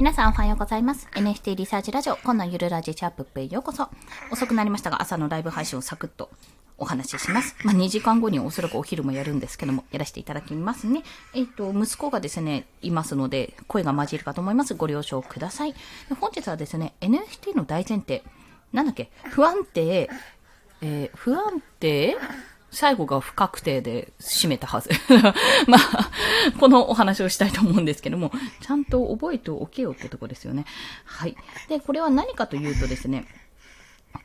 皆さんおはようございます。NFT リサーチラジオ、今のゆるラジチャップへようこそ。遅くなりましたが、朝のライブ配信をサクッとお話しします。まあ、2時間後におそらくお昼もやるんですけども、やらせていただきますね。えっ、と、息子がですね、いますので、声が混じるかと思います。ご了承ください。で本日はですね、NFT の大前提。なんだっけ？不安定、えー不安定？最後が不確定で締めたはず。まあ、このお話をしたいと思うんですけども、ちゃんと覚えておけよってとこですよね。はい。で、これは何かというとですね、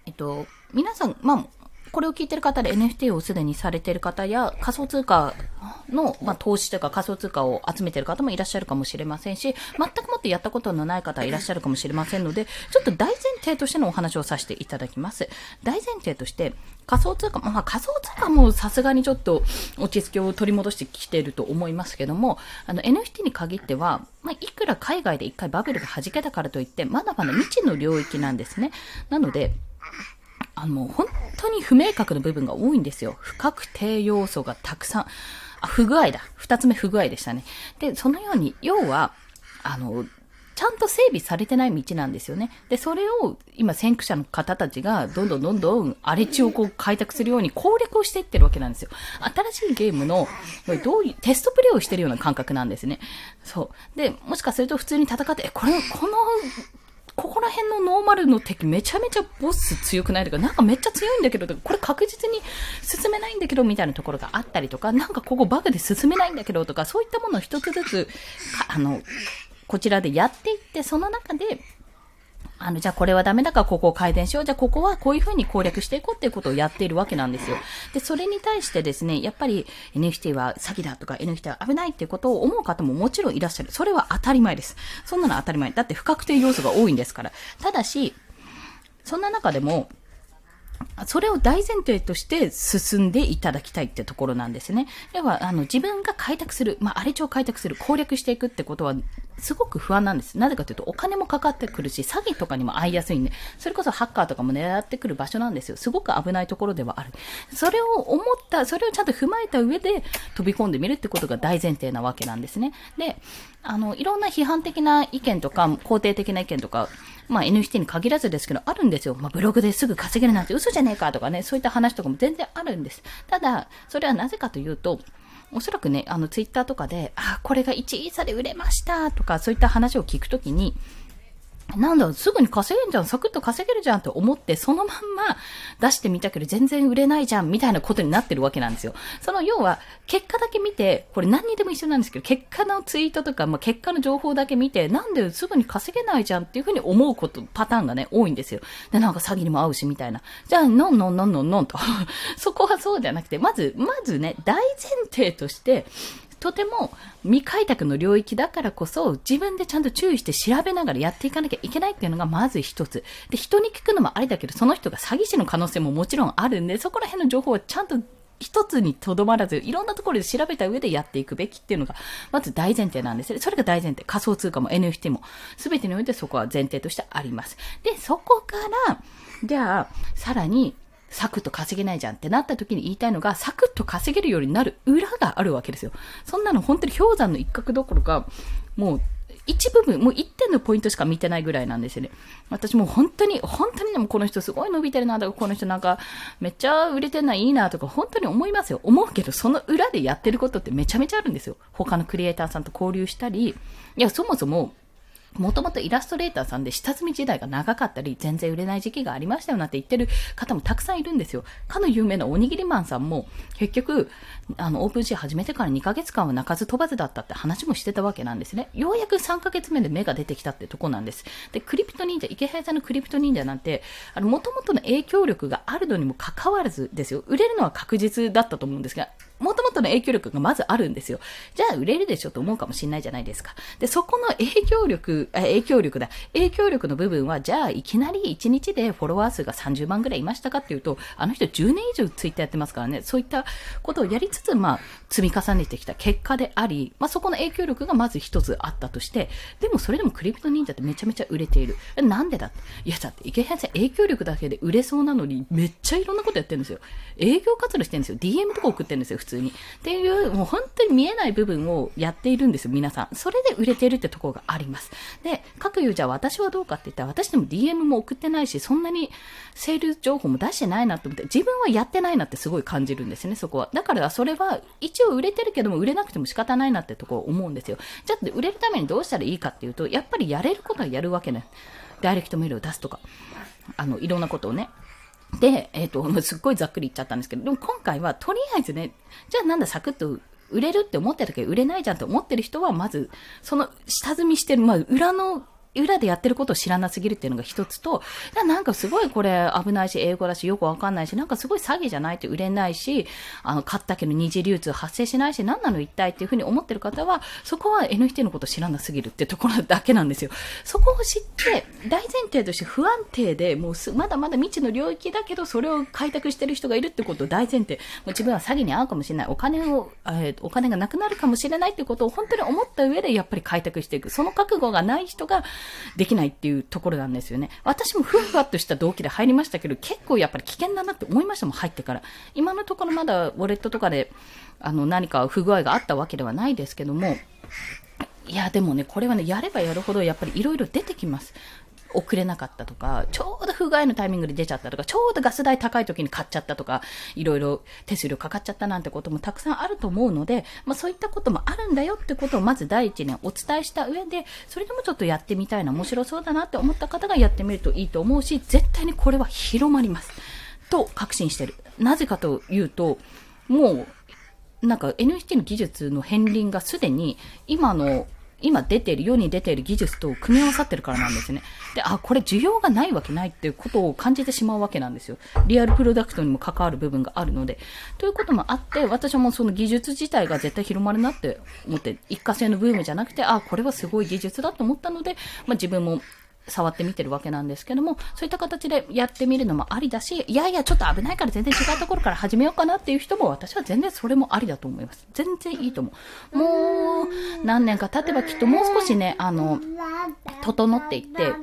えっと、皆さん、まあ、これを聞いてる方で NFT をすでにされてる方や仮想通貨の、まあ、投資というか仮想通貨を集めてる方もいらっしゃるかもしれませんし、全くもってやったことのない方いらっしゃるかもしれませんので、ちょっと大前提としてのお話をさせていただきます。大前提として、仮想通貨、まあ、仮想通貨もさすがにちょっと落ち着きを取り戻してきていると思いますけども、あの NFT に限っては、まあ、いくら海外で一回バブルが弾けたからといって、まだまだ未知の領域なんですね。なので、あの、本当に不明確な部分が多いんですよ。不確定要素がたくさん。あ、不具合だ。二つ目不具合でしたね。で、そのように、要は、あの、ちゃんと整備されてない道なんですよね。で、それを今先駆者の方たちがどんどんどんどん荒れ地をこう開拓するように攻略をしていってるわけなんですよ。新しいゲームのどういうテストプレイをしてるような感覚なんですね。そう。で、もしかすると普通に戦って、え、これ、このここら辺のノーマルの敵めちゃめちゃボス強くないとか、なんかめっちゃ強いんだけど、これ確実に進めないんだけど、みたいなところがあったりとか、なんかここバグで進めないんだけどとか、そういったものを一つずつ、あの、こちらでやっていって、その中で、あの、じゃあこれはダメだからここを改善しよう。じゃあここはこういう風に攻略していこうっていうことをやっているわけなんですよ。で、それに対してですね、やっぱり NFT は詐欺だとか NFT は危ないっていうことを思う方ももちろんいらっしゃる。それは当たり前です。そんなの当たり前。だって不確定要素が多いんですから。ただし、そんな中でも、それを大前提として進んでいただきたいってところなんですね。要は、あの、自分が開拓する、まあ、荒れ地を開拓する、攻略していくってことは、すごく不安なんです。なぜかというと、お金もかかってくるし、詐欺とかにも遭いやすいんで、それこそハッカーとかも狙ってくる場所なんですよ。すごく危ないところではある。それを思った、それをちゃんと踏まえた上で飛び込んでみるってことが大前提なわけなんですね。で、あの、いろんな批判的な意見とか、肯定的な意見とか、まあ NFT に限らずですけど、あるんですよ。まあブログですぐ稼げるなんて嘘じゃねえかとかね、そういった話とかも全然あるんです。ただ、それはなぜかというと、おそらくね、あのツイッターとかで、あ、これが1位差で売れましたとか、そういった話を聞くときに、なんだ、すぐに稼げんじゃん、サクッと稼げるじゃんって思って、そのまんま出してみたけど全然売れないじゃん、みたいなことになってるわけなんですよ。その要は、結果だけ見て、これ何にでも一緒なんですけど、結果のツイートとか、まあ、結果の情報だけ見て、なんですぐに稼げないじゃんっていうふうに思うこと、パターンがね、多いんですよ。で、なんか詐欺にも合うし、みたいな。じゃあ、のんのんのんのんのんと。そこはそうじゃなくて、まず、まずね、大前提として、とても未開拓の領域だからこそ自分でちゃんと注意して調べながらやっていかなきゃいけないっていうのがまず一つ。で、人に聞くのもありだけど、その人が詐欺師の可能性ももちろんあるんで、そこら辺の情報はちゃんと一つにとどまらず、いろんなところで調べた上でやっていくべきっていうのが、まず大前提なんですね。それが大前提。仮想通貨も NFT も、すべてにおいてそこは前提としてあります。で、そこから、じゃあ、さらに、サクッと稼げないじゃんってなった時に言いたいのが、サクッと稼げるようになる裏があるわけですよ。そんなの本当に氷山の一角どころか、もう、一部分、もう一点のポイントしか見てないぐらいなんですよね。私もう本当に、本当にでもこの人すごい伸びてるなとか、この人なんかめっちゃ売れてないいいなとか、本当に思いますよ。思うけど、その裏でやってることってめちゃめちゃあるんですよ。他のクリエイターさんと交流したり、いや、そもそも、もともとイラストレーターさんで下積み時代が長かったり、全然売れない時期がありましたよなんて言ってる方もたくさんいるんですよ。かの有名なおにぎりマンさんも、結局、あの、オープンシー始めてから2ヶ月間は鳴かず飛ばずだったって話もしてたわけなんですね。ようやく3ヶ月目で芽が出てきたってとこなんです。で、クリプト忍者、池原さんのクリプト忍者なんて、あの、もともとの影響力があるのにもかかわらずですよ。売れるのは確実だったと思うんですが、もともとの影響力がまずあるんですよ。じゃあ売れるでしょと思うかもしれないじゃないですか。で、そこの影響力、あ影響力だ。影響力の部分は、じゃあいきなり1日でフォロワー数が30万ぐらいいましたかっていうと、あの人10年以上ツイッターやってますからね、そういったことをやりつつ、まあ、積み重ねてきた結果であり、まあそこの影響力がまず一つあったとして、でもそれでもクリプト忍者ってめちゃめちゃ売れている。なんでだいや、だって池原さん影響力だけで売れそうなのに、めっちゃいろんなことやってるんですよ。営業活動してるんですよ。DM とか送ってるんですよ、普通通に。っていう、もう本当に見えない部分をやっているんですよ、皆さん。それで売れてるってところがあります。で、各有じゃあ私はどうかって言ったら、私でも DM も送ってないし、そんなにセール情報も出してないなと思って、自分はやってないなってすごい感じるんですね、そこは。だからそれは、一応売れてるけども、売れなくても仕方ないなってとこ思うんですよ。じゃあ、売れるためにどうしたらいいかっていうと、やっぱりやれることはやるわけね。ダイレクトメールを出すとか、あの、いろんなことをね。で、えっ、と、すっごいざっくり言っちゃったんですけど、でも今回はとりあえずね、じゃあなんだサクッと売れるって思ってたけど売れないじゃんって思ってる人は、まず、その下積みしてる、まあ、裏の裏でやってることを知らなすぎるっていうのが一つと、なんかすごいこれ危ないし、英語だし、よくわかんないし、なんかすごい詐欺じゃないと売れないし、あの、買ったけど二次流通発生しないし、何なの一体っていうふうに思ってる方は、そこは NFT のこと知らなすぎるってところだけなんですよ。そこを知って、大前提として不安定で、もうす、まだまだ未知の領域だけど、それを開拓してる人がいるってことを大前提。もう自分は詐欺に遭うかもしれない。お金を、えー、お金がなくなるかもしれないってことを本当に思った上で、やっぱり開拓していく。その覚悟がない人ができないっていうところなんですよね。私もふわふわっとした動機で入りましたけど、結構やっぱり危険だなって思いましたもん、入ってから。今のところまだウォレットとかで、あの、何か不具合があったわけではないですけども、いや、でもね、これはね、やればやるほどやっぱり色々出てきます。送れなかったとか、ちょうど不具合のタイミングで出ちゃったとか、ちょうどガス代高い時に買っちゃったとか、いろいろ手数料かかっちゃったなんてこともたくさんあると思うので、まあそういったこともあるんだよってことをまず第一にお伝えした上で、それでもちょっとやってみたいな、面白そうだなって思った方がやってみるといいと思うし、絶対にこれは広まります。と確信してる。なぜかというと、もう、なんか NFT の技術の片鱗がすでに今の今出ている、世に出ている技術と組み合わさってるからなんですね。で、あ、これ需要がないわけないっていうことを感じてしまうわけなんですよ。リアルプロダクトにも関わる部分があるので。ということもあって、私もその技術自体が絶対広まるなって思って、一過性のブームじゃなくて、あ、これはすごい技術だと思ったので、まあ自分も触ってみてるわけなんですけども、そういった形でやってみるのもありだし、いやいや、ちょっと危ないから全然違うところから始めようかなっていう人も、私は全然それもありだと思います。全然いいと思う。もう、何年か経てばきっともう少しね、あの、整っていって、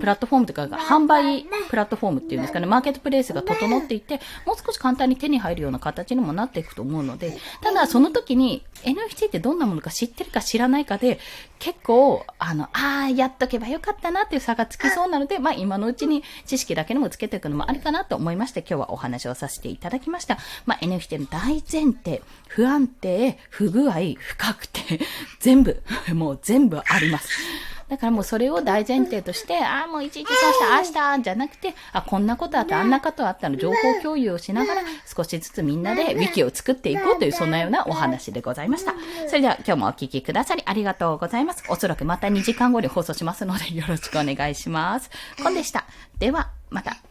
プラットフォームというか、販売プラットフォームっていうんですかね、マーケットプレイスが整っていって、もう少し簡単に手に入るような形にもなっていくと思うので、ただその時に NFT ってどんなものか知ってるか知らないかで、結構、あの、ああ、やっとけばよかったなっていう差がつきそうなので、まあ今のうちに知識だけでもつけていくのもありかなと思いまして、今日はお話をさせていただきました。まあ NFT の大前提、不安定、不具合、不確定、全部、もう全部あります。だからもうそれを大前提として、ああ、もういちいちそうした、ああした、じゃなくて、あ、こんなことあった、あんなことあったの情報共有をしながら、少しずつみんなでウィキを作っていこうという、そんなようなお話でございました。それでは今日もお聞きくださりありがとうございます。おそらくまた2時間後に放送しますので、よろしくお願いします。コンでした。では、また。